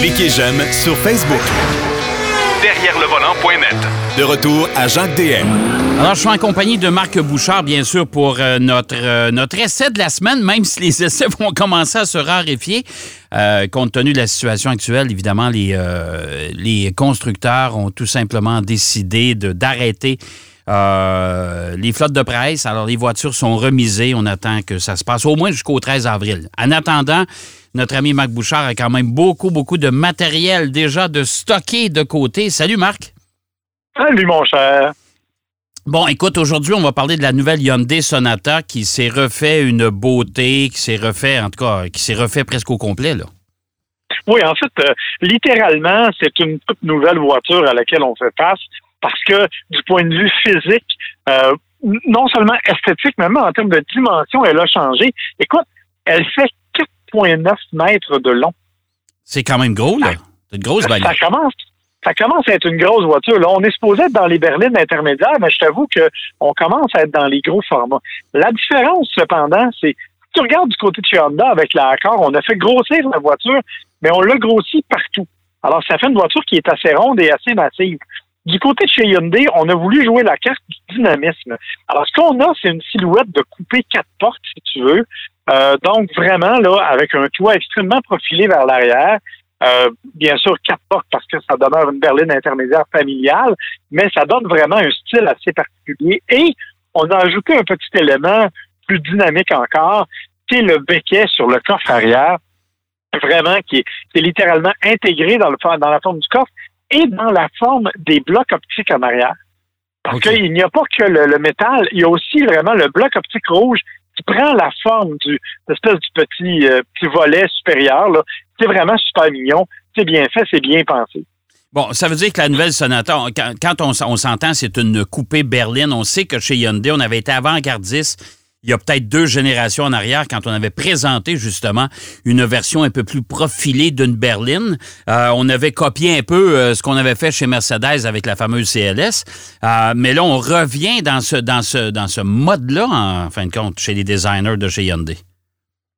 Cliquez j'aime sur Facebook. Derrière le volant.net. De retour à Jacques DM. Alors, je suis en compagnie de Marc Bouchard, bien sûr, pour euh, notre, euh, notre essai de la semaine, même si les essais vont commencer à se raréfier. Euh, compte tenu de la situation actuelle, évidemment, les, les constructeurs ont tout simplement décidé d'arrêter les flottes de presse. Alors, les voitures sont remisées. On attend que ça se passe au moins jusqu'au 13 avril. En attendant, notre ami Marc Bouchard a quand même beaucoup, beaucoup de matériel déjà de stocké de côté. Salut, Marc. Salut, mon cher. Bon, écoute, aujourd'hui, on va parler de la nouvelle Hyundai Sonata qui s'est refait une beauté, qui s'est refait, en tout cas, qui s'est refait presque au complet, là. Oui, en fait, euh, littéralement, c'est une toute nouvelle voiture à laquelle on fait face parce que du point de vue physique, euh, non seulement esthétique, mais même en termes de dimension, elle a changé. Écoute, elle fait 4,9 mètres de long. C'est quand même gros, là. C'est une grosse bagnole. Ça commence, ça commence à être une grosse voiture. Là, on est supposé être dans les berlines intermédiaires, mais je t'avoue qu'on commence à être dans les gros formats. La différence, cependant, c'est si tu regardes du côté de chez Honda avec l'accord, on a fait grossir la voiture, mais on l'a grossi partout. Alors, ça fait une voiture qui est assez ronde et assez massive. Du côté de chez Hyundai, on a voulu jouer la carte du dynamisme. Alors, ce qu'on a, c'est une silhouette de coupé quatre portes, si tu veux. Euh, donc, vraiment, là, avec un toit extrêmement profilé vers l'arrière, euh, bien sûr, quatre portes parce que ça demeure une berline intermédiaire familiale, mais ça donne vraiment un style assez particulier. Et on a ajouté un petit élément plus dynamique encore, qui est le becquet sur le coffre arrière, vraiment qui est, littéralement intégré dans, dans la forme du coffre et dans la forme des blocs optiques en arrière. Parce qu'il n'y a pas que le, métal, il y a aussi vraiment le bloc optique rouge qui prend la forme du espèce du petit, euh, petit volet supérieur. C'est vraiment super mignon. C'est bien fait, c'est bien pensé. Bon, ça veut dire que la nouvelle Sonata, quand, on, on s'entend, c'est une coupée berline. On sait que chez Hyundai, on avait été avant-gardiste il y a peut-être deux générations en arrière, quand on avait présenté justement une version un peu plus profilée d'une berline, euh, on avait copié un peu euh, ce qu'on avait fait chez Mercedes avec la fameuse CLS. Euh, mais là, on revient dans ce, dans ce, dans ce mode-là, en fin de compte, chez les designers de chez Hyundai.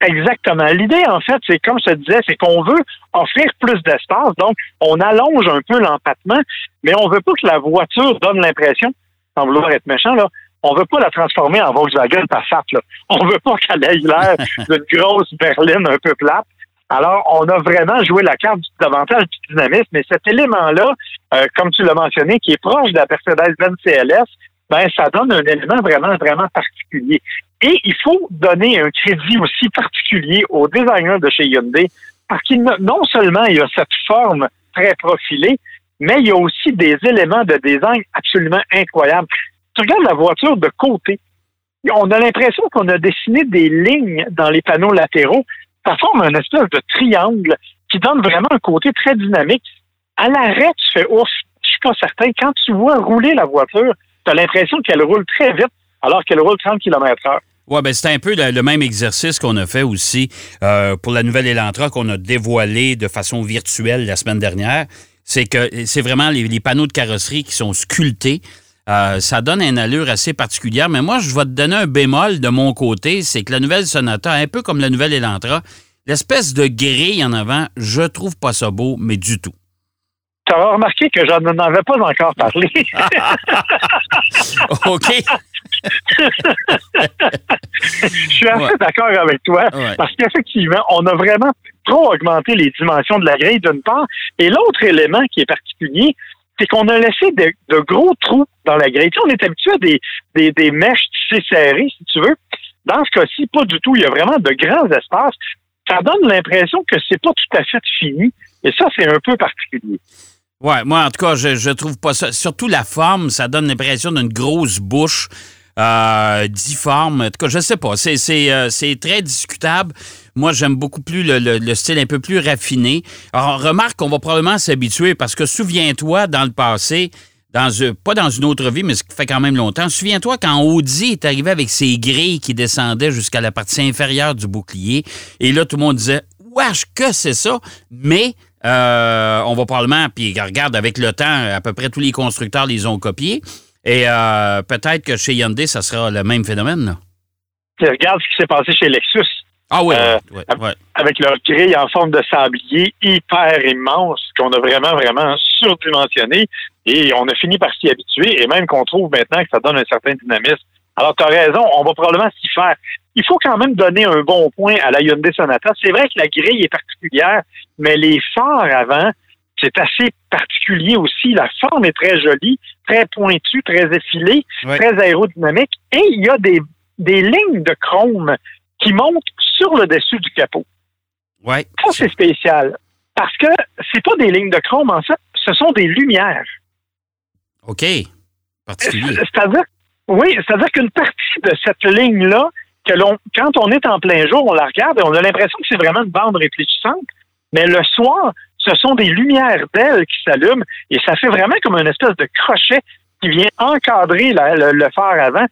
Exactement. L'idée, en fait, c'est comme je te disais, c'est qu'on veut offrir plus d'espace. Donc, on allonge un peu l'empattement, mais on veut pas que la voiture donne l'impression, sans vouloir être méchant, là, on veut pas la transformer en Volkswagen Passat. Là. On veut pas qu'elle ait l'air d'une grosse berline un peu plate. Alors, on a vraiment joué la carte davantage du dynamisme, mais cet élément-là, euh, comme tu l'as mentionné, qui est proche de la Mercedes-Benz CLS, ben, ça donne un élément vraiment, vraiment particulier. Et il faut donner un crédit aussi particulier aux designers de chez Hyundai, parce qu'il non seulement il a cette forme très profilée, mais il y a aussi des éléments de design absolument incroyables regardes la voiture de côté, on a l'impression qu'on a dessiné des lignes dans les panneaux latéraux. Ça forme un espèce de triangle qui donne vraiment un côté très dynamique. À l'arrêt, tu fais ouf, je suis pas certain. Quand tu vois rouler la voiture, tu as l'impression qu'elle roule très vite alors qu'elle roule 30 km h Oui, ben c'est un peu le, même exercice qu'on a fait aussi euh, pour la nouvelle Elantra qu'on a dévoilé de façon virtuelle la semaine dernière. C'est que c'est vraiment les, panneaux de carrosserie qui sont sculptés. Euh, ça donne une allure assez particulière. Mais moi, je vais te donner un bémol de mon côté, c'est que la nouvelle Sonata, un peu comme la nouvelle Elantra, l'espèce de grille en avant, je trouve pas ça beau, mais du tout. Tu as remarqué que je n'en avais pas encore parlé. OK. je suis assez d'accord avec toi parce qu'effectivement, on a vraiment trop augmenté les dimensions de la grille d'une part. Et l'autre élément qui est particulier, c'est qu'on a laissé de, gros trous dans la grille. on est habitué à des, des, mèches tissées si tu veux. Dans ce cas-ci, pas du tout. Il y a vraiment de grands espaces. Ça donne l'impression que c'est pas tout à fait fini. Et ça, c'est un peu particulier. Ouais, moi, en tout cas, je, je trouve pas ça. Surtout la forme, ça donne l'impression d'une grosse bouche euh, difforme. En tout cas, je sais pas. C'est euh, très discutable. Moi, j'aime beaucoup plus le, style un peu plus raffiné. Alors, remarque qu'on va probablement s'habituer parce que souviens-toi, dans le passé, dans, euh, pas dans une autre vie, mais ce qui fait quand même longtemps, souviens-toi quand Audi est arrivé avec ses grilles qui descendaient jusqu'à la partie inférieure du bouclier. Et là, tout le monde disait, wesh, que c'est ça? Mais euh, on va probablement, puis regarde, avec le temps, à peu près tous les constructeurs les ont copiés. Et euh, peut-être que chez Hyundai, ça sera le même phénomène. Regarde ce qui s'est passé chez Lexus. Ah oui, Euh, oui, oui. avec leur grille en forme de sablier hyper immense qu'on a vraiment, vraiment surdimensionné. Et on a fini par s'y habituer et même qu'on trouve maintenant que ça donne un certain dynamisme. Alors, tu as raison, on va probablement s'y faire. Il faut quand même donner un bon point à la Hyundai Sonata. C'est vrai que la grille est particulière, mais les phares avant, c'est assez particulier aussi. La forme est très jolie, très pointue, très effilée, très aérodynamique. Et il y a des, des lignes de chrome qui montent sur le dessus du capot. Ouais. Ça, c'est spécial. Parce que c'est pas des lignes de chrome, en fait, ce sont des lumières. OK. Particulier. C'est-à-dire, oui, c'est-à-dire qu'une partie de cette ligne-là, que l'on, quand on est en plein jour, on la regarde et on a l'impression que c'est vraiment une bande réfléchissante. Mais le soir, ce sont des lumières d'ailes qui s'allument et ça fait vraiment comme une espèce de crochet qui vient encadrer la- le, le phare avant.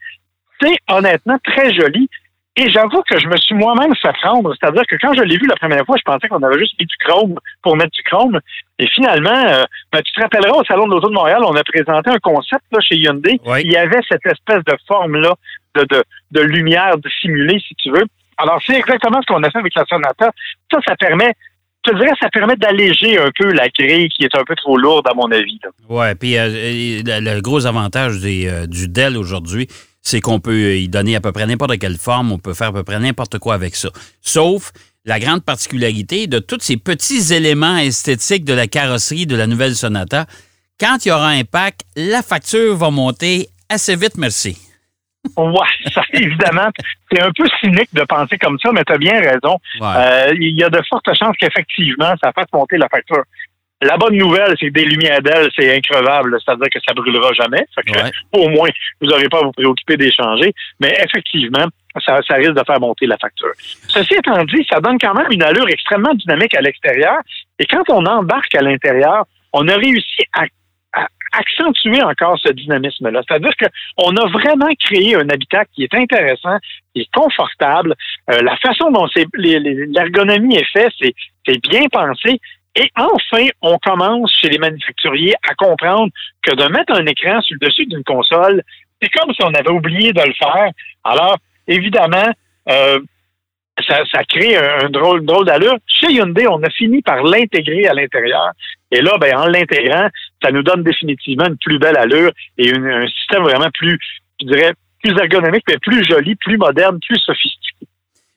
C'est honnêtement très joli. Et j'avoue que je me suis moi-même fait prendre. C'est-à-dire que quand je l'ai vu la première fois, je pensais qu'on avait juste mis du chrome pour mettre du chrome. Et finalement, euh, ben, tu te rappelleras au Salon de l'Auto de Montréal, on a présenté un concept là, chez Hyundai. Oui. Il y avait cette espèce de forme-là de, de, de lumière de simulée, si tu veux. Alors, c'est exactement ce qu'on a fait avec la Sonata. Ça, ça permet, je te dirais, ça permet d'alléger un peu la grille qui est un peu trop lourde, à mon avis. Oui, puis euh, le, le gros avantage des, euh, du Dell aujourd'hui, c'est qu'on peut y donner à peu près n'importe quelle forme, on peut faire à peu près n'importe quoi avec ça. Sauf la grande particularité de tous ces petits éléments esthétiques de la carrosserie de la nouvelle Sonata. Quand il y aura un pack, la facture va monter assez vite, merci. Ouais, ça, évidemment, c'est un peu cynique de penser comme ça, mais tu as bien raison. Ouais. Euh, il y a de fortes chances qu'effectivement, ça fasse monter la facture. La bonne nouvelle, c'est que des lumières d'ailes, c'est increvable. C'est-à-dire que ça brûlera jamais. Fait que, Ouais. Au moins, vous n'aurez pas à vous préoccuper d'échanger. Mais effectivement, ça, ça risque de faire monter la facture. Ceci étant dit, ça donne quand même une allure extrêmement dynamique à l'extérieur. Et quand on embarque à l'intérieur, on a réussi à, à accentuer encore ce dynamisme-là. C'est-à-dire qu'on a vraiment créé un habitat qui est intéressant, qui est confortable. Euh, la façon dont l'ergonomie est faite, c'est bien pensé. Et enfin, on commence chez les manufacturiers à comprendre que de mettre un écran sur le dessus d'une console, c'est comme si on avait oublié de le faire. Alors, évidemment, euh, ça, ça crée un, drôle, drôle d'allure. Chez Hyundai, on a fini par l'intégrer à l'intérieur. Et là, ben, en l'intégrant, ça nous donne définitivement une plus belle allure et un système vraiment plus, je dirais, plus ergonomique, mais plus joli, plus moderne, plus sophistiqué.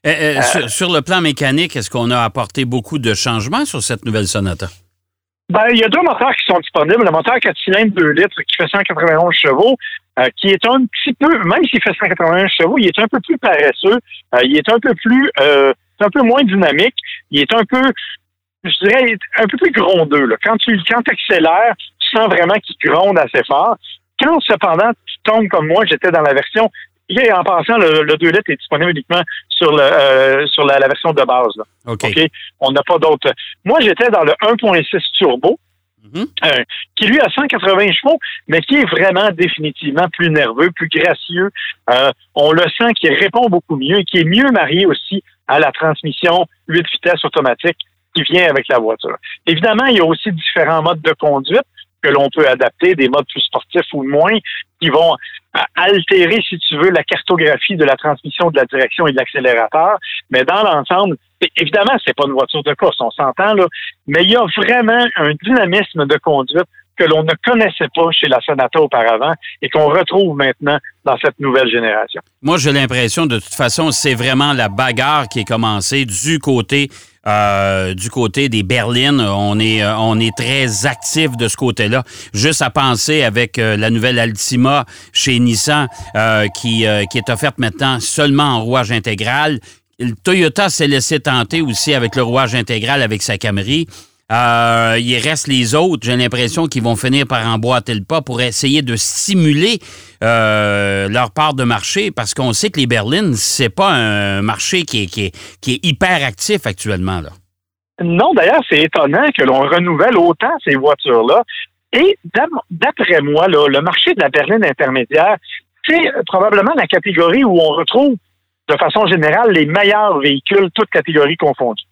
Euh, euh, sur, sur le plan mécanique, est-ce qu'on a apporté beaucoup de changements sur cette nouvelle Sonata? Ben, il y a deux moteurs qui sont disponibles. Le moteur 4 cylindres 2 litres qui fait 191 chevaux, euh, qui est un petit peu, même s'il fait 191 chevaux, il est un peu plus paresseux. Euh, il est un peu plus, un peu moins dynamique. Il est un peu, je dirais, un peu plus grondeux. Là. Quand tu quand accélères, tu sens vraiment qu'il gronde assez fort. Quand cependant tu tombes comme moi, j'étais dans la version et en passant, le, le 2 litres est disponible uniquement sur le euh, sur la, la version de base. Là. OK. OK? On n'a pas d'autre. Moi, j'étais dans le 1.6 turbo, Mhm. euh, qui lui a 180 chevaux, mais qui est vraiment définitivement plus nerveux, plus gracieux. Euh, on le sent qu'il répond beaucoup mieux et qui est mieux marié aussi à la transmission 8 vitesses automatique qui vient avec la voiture. Évidemment, il y a aussi différents modes de conduite que l'on peut adapter, des modes plus sportifs ou moins, qui vont euh, altérer, si tu veux, la cartographie de la transmission, de la direction et de l'accélérateur. Mais dans l'ensemble, évidemment, c'est pas une voiture de course, on s'entend là, mais il y a vraiment un dynamisme de conduite que l'on ne connaissait pas chez la Sonata auparavant et qu'on retrouve maintenant dans cette nouvelle génération. Moi, j'ai l'impression, de toute façon, c'est vraiment la bagarre qui est commencée du côté euh, du côté des berlines. On est, euh, on est très actif de ce côté-là. Juste à penser avec euh, la nouvelle Altima chez Nissan euh, qui, qui est offerte maintenant seulement en rouage intégral. Toyota s'est laissé tenter aussi avec le rouage intégral avec sa Camry. Euh, il reste les autres, j'ai l'impression qu'ils vont finir par emboîter le pas pour essayer de stimuler euh, leur part de marché parce qu'on sait que les berlines, c'est pas un marché qui est, qui est, hyper actif actuellement. Non, d'ailleurs, c'est étonnant que l'on renouvelle autant ces voitures-là. Et d'après moi, le marché de la berline intermédiaire, c'est probablement la catégorie où on retrouve de façon générale les meilleurs véhicules, toutes catégories confondues.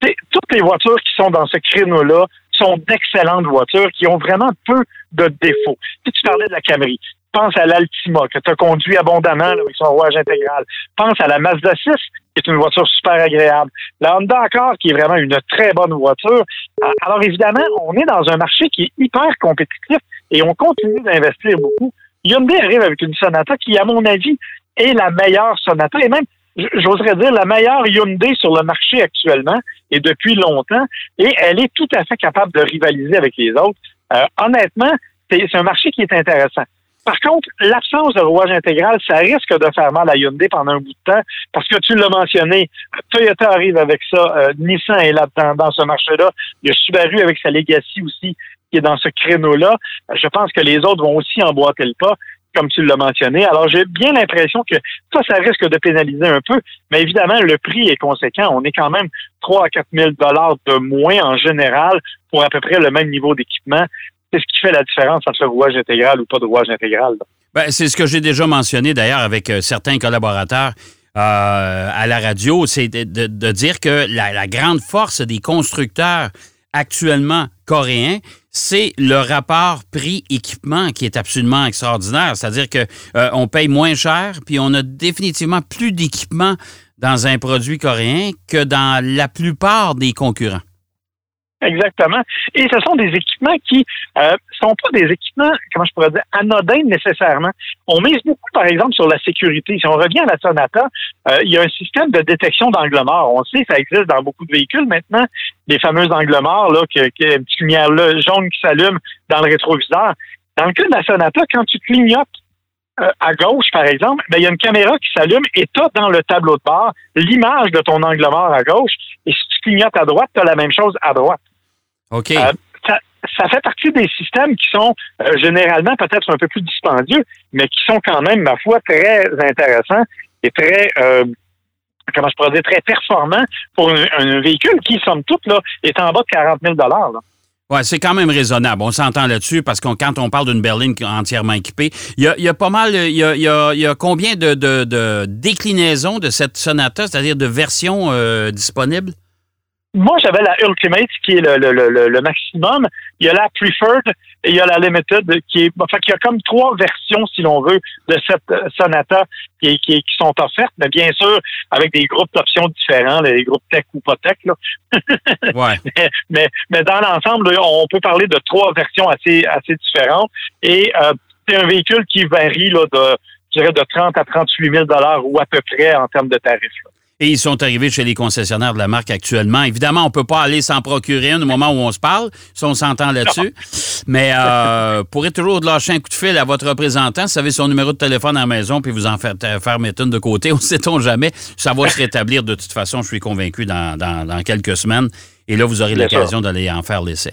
Toutes les voitures qui sont dans ce créneau-là sont d'excellentes voitures qui ont vraiment peu de défauts. Si tu parlais de la Camry, pense à l'Altima que tu as conduit abondamment là, avec son rouage intégral. Pense à la Mazda 6 qui est une voiture super agréable. La Honda Accord, qui est vraiment une très bonne voiture. Alors évidemment, on est dans un marché qui est hyper compétitif et on continue d'investir beaucoup. Hyundai arrive avec une Sonata qui, à mon avis, est la meilleure Sonata et même j'oserais dire, la meilleure Hyundai sur le marché actuellement et depuis longtemps, et elle est tout à fait capable de rivaliser avec les autres. Euh, honnêtement, c'est un marché qui est intéressant. Par contre, l'absence de rouage intégral, ça risque de faire mal à Hyundai pendant un bout de temps, parce que tu l'as mentionné, Toyota arrive avec ça, euh, Nissan est là dans, dans ce marché-là, il y a Subaru avec sa Legacy aussi qui est dans ce créneau-là. Je pense que les autres vont aussi emboîter le pas comme tu l'as mentionné. Alors, j'ai bien l'impression que ça, ça risque de pénaliser un peu, mais évidemment, le prix est conséquent. On est quand même 3 à 4 000 dollars de moins en général pour à peu près le même niveau d'équipement. C'est ce qui fait la différence entre le rouage intégral ou pas de rouage intégral. Ben, c'est ce que j'ai déjà mentionné d'ailleurs avec euh, certains collaborateurs. Euh, à la radio, c'est de, dire que la grande force des constructeurs actuellement coréens, c'est le rapport prix-équipement qui est absolument extraordinaire. C'est-à-dire qu'on euh, paye moins cher, puis on a définitivement plus d'équipement dans un produit coréen que dans la plupart des concurrents. Exactement. Et ce sont des équipements qui euh, sont pas des équipements, comment je pourrais dire, anodins nécessairement. On mise beaucoup, par exemple, sur la sécurité. Si on revient à la Sonata, euh, il y a un système de détection d'angle mort. On sait, ça existe dans beaucoup de véhicules maintenant, les fameux angles morts, là, qui, qui une petite lumière là, jaune qui s'allume dans le rétroviseur. Dans le cas de la Sonata, quand tu clignotes euh, à gauche, par exemple, ben, il y a une caméra qui s'allume et tu as dans le tableau de bord l'image de ton angle mort à gauche. Et si tu clignotes à droite, tu as la même chose à droite. OK. Euh, ça, fait partie des systèmes qui sont euh, généralement peut-être un peu plus dispendieux, mais qui sont quand même, ma foi, très intéressants et très, euh, comment je pourrais dire, très performants pour un, véhicule qui, somme toute, là, est en bas de 40 000 là. Oui, c'est quand même raisonnable. On s'entend là-dessus parce que quand on parle d'une berline entièrement équipée, il y a, pas mal, il y a, combien de, déclinaisons de cette Sonata, c'est-à-dire de versions disponibles? Moi, j'avais la Ultimate, qui est le, le, le, maximum. Il y a la Preferred et il y a la Limited, qui est. Enfin, il y a comme trois versions, si l'on veut, de cette euh, Sonata qui, qui, qui, sont offertes, mais bien sûr, avec des groupes d'options différents, les groupes tech ou pas tech. Là. ouais. mais, mais, dans l'ensemble, on peut parler de trois versions assez, assez différentes. Et euh, c'est un véhicule qui varie là, de, je dirais, de 30 à 38 000 ou à peu près en termes de tarifs. Là. Et ils sont arrivés chez les concessionnaires de la marque actuellement. Évidemment, on ne peut pas aller s'en procurer un au moment où on se parle, si on s'entend là-dessus. Mais euh, pourrez toujours lâcher un coup de fil à votre représentant. Vous savez son numéro de téléphone à la maison, puis vous en faire, faire mettre une de côté. On ne sait-on jamais. Ça va se rétablir de toute façon, je suis convaincu, dans, dans, quelques semaines. Et là, vous aurez l'occasion d'aller en faire l'essai.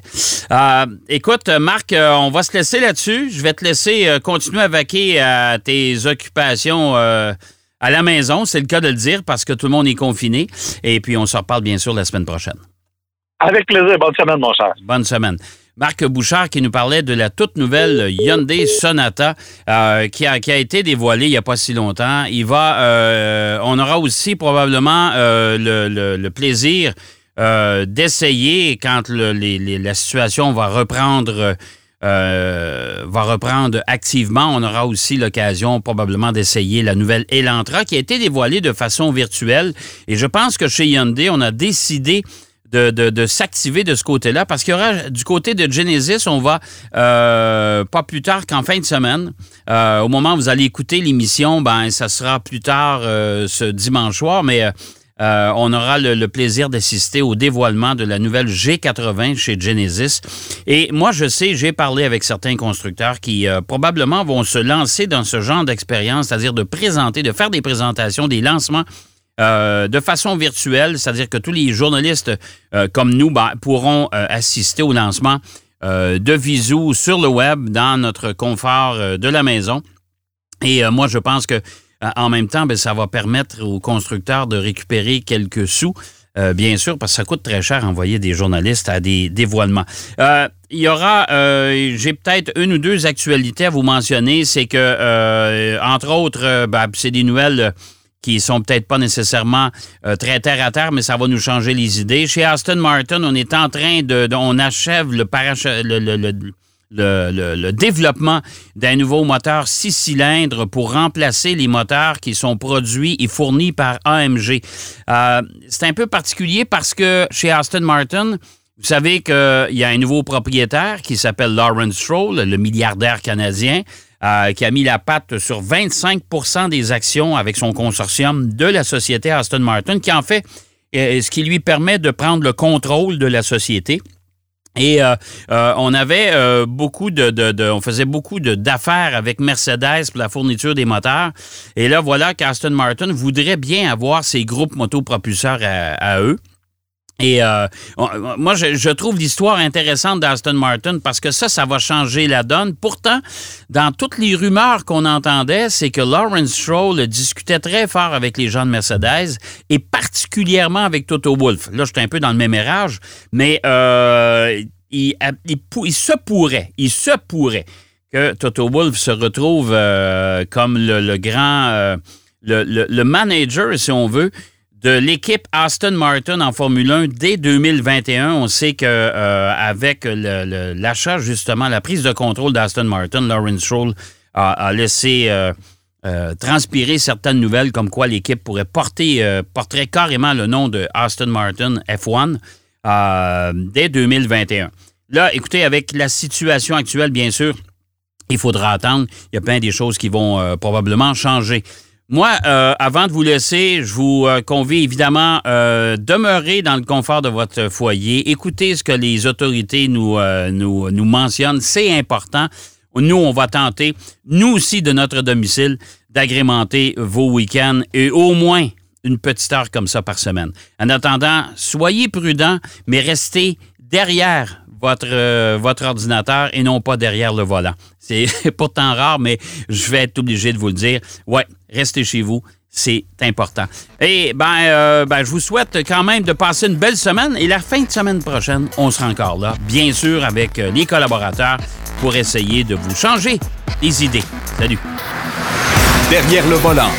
Euh, écoute, Marc, euh, on va se laisser là-dessus. Je vais te laisser euh, continuer à vaquer à tes occupations à la maison, c'est le cas de le dire, parce que tout le monde est confiné. Et puis, on se reparle bien sûr la semaine prochaine. Avec plaisir. Bonne semaine, mon cher. Bonne semaine. Marc Bouchard qui nous parlait de la toute nouvelle Hyundai Sonata euh, qui, a, qui, a, été dévoilée il n'y a pas si longtemps. Il va, euh, on aura aussi probablement euh, le, le, plaisir d'essayer quand le, la situation va reprendre euh, va reprendre activement. On aura aussi l'occasion probablement d'essayer la nouvelle Elantra qui a été dévoilée de façon virtuelle. Et je pense que chez Hyundai, on a décidé de, s'activer de ce côté-là parce qu'il y aura du côté de Genesis, on va euh, pas plus tard qu'en fin de semaine. Euh, au moment où vous allez écouter l'émission, ben ça sera plus tard ce dimanche soir, mais euh, on aura le, plaisir d'assister au dévoilement de la nouvelle G80 chez Genesis. Et moi, je sais, j'ai parlé avec certains constructeurs qui euh, probablement vont se lancer dans ce genre d'expérience, c'est-à-dire de présenter, de faire des présentations, des lancements euh, de façon virtuelle, c'est-à-dire que tous les journalistes comme nous ben, pourront assister au lancement de Visou sur le web dans notre confort de la maison. Et moi, je pense que en même temps, ben, ça va permettre aux constructeurs de récupérer quelques sous. Euh, bien sûr, parce que ça coûte très cher envoyer des journalistes à des dévoilements. Euh, il y aura, j'ai peut-être une ou deux actualités à vous mentionner. C'est que, entre autres, ben, c'est des nouvelles qui sont peut-être pas nécessairement très terre à terre, mais ça va nous changer les idées. Chez Aston Martin, on est en train de, on achève le, le, développement d'un nouveau moteur six cylindres pour remplacer les moteurs qui sont produits et fournis par AMG. Euh, c'est un peu particulier parce que chez Aston Martin, vous savez qu'il y a un nouveau propriétaire qui s'appelle Lawrence Stroll, le milliardaire canadien, euh, qui a mis la patte sur 25% des actions avec son consortium de la société Aston Martin, qui en fait ce qui lui permet de prendre le contrôle de la société. Et euh, euh, on avait euh, beaucoup de, on faisait beaucoup d'affaires avec Mercedes pour la fourniture des moteurs. Et là, voilà qu'Aston Martin voudrait bien avoir ces groupes motopropulseurs à, eux. Et moi, je, trouve l'histoire intéressante d'Aston Martin parce que ça, ça va changer la donne. Pourtant, dans toutes les rumeurs qu'on entendait, c'est que Lawrence Stroll discutait très fort avec les gens de Mercedes et particulièrement avec Toto Wolff. Là, j'étais un peu dans le même érage, mais il, se pourrait, il se pourrait que Toto Wolff se retrouve euh, comme le, grand, euh, le, manager, si on veut, de l'équipe Aston Martin en Formule 1 dès 2021. On sait que euh, avec l'achat, justement, la prise de contrôle d'Aston Martin, Lawrence Stroll a, laissé transpirer certaines nouvelles comme quoi l'équipe pourrait porter porterait carrément le nom de Aston Martin F1 dès 2021. Là, écoutez, avec la situation actuelle, bien sûr, il faudra attendre. Il y a plein des choses qui vont euh, probablement changer. Moi, euh, avant de vous laisser, je vous euh, convie évidemment à demeurer dans le confort de votre foyer. Écoutez ce que les autorités nous, nous, nous mentionnent. C'est important. Nous, on va tenter, nous aussi, de notre domicile, d'agrémenter vos week-ends et au moins une petite heure comme ça par semaine. En attendant, soyez prudents, mais restez derrière votre, euh, votre ordinateur et non pas derrière le volant. C'est pourtant rare, mais je vais être obligé de vous le dire. Ouais, restez chez vous. C'est important. Et ben, euh, ben, je vous souhaite quand même de passer une belle semaine. Et la fin de semaine prochaine, on sera encore là, bien sûr, avec euh, les collaborateurs pour essayer de vous changer les idées. Salut. Derrière le volant.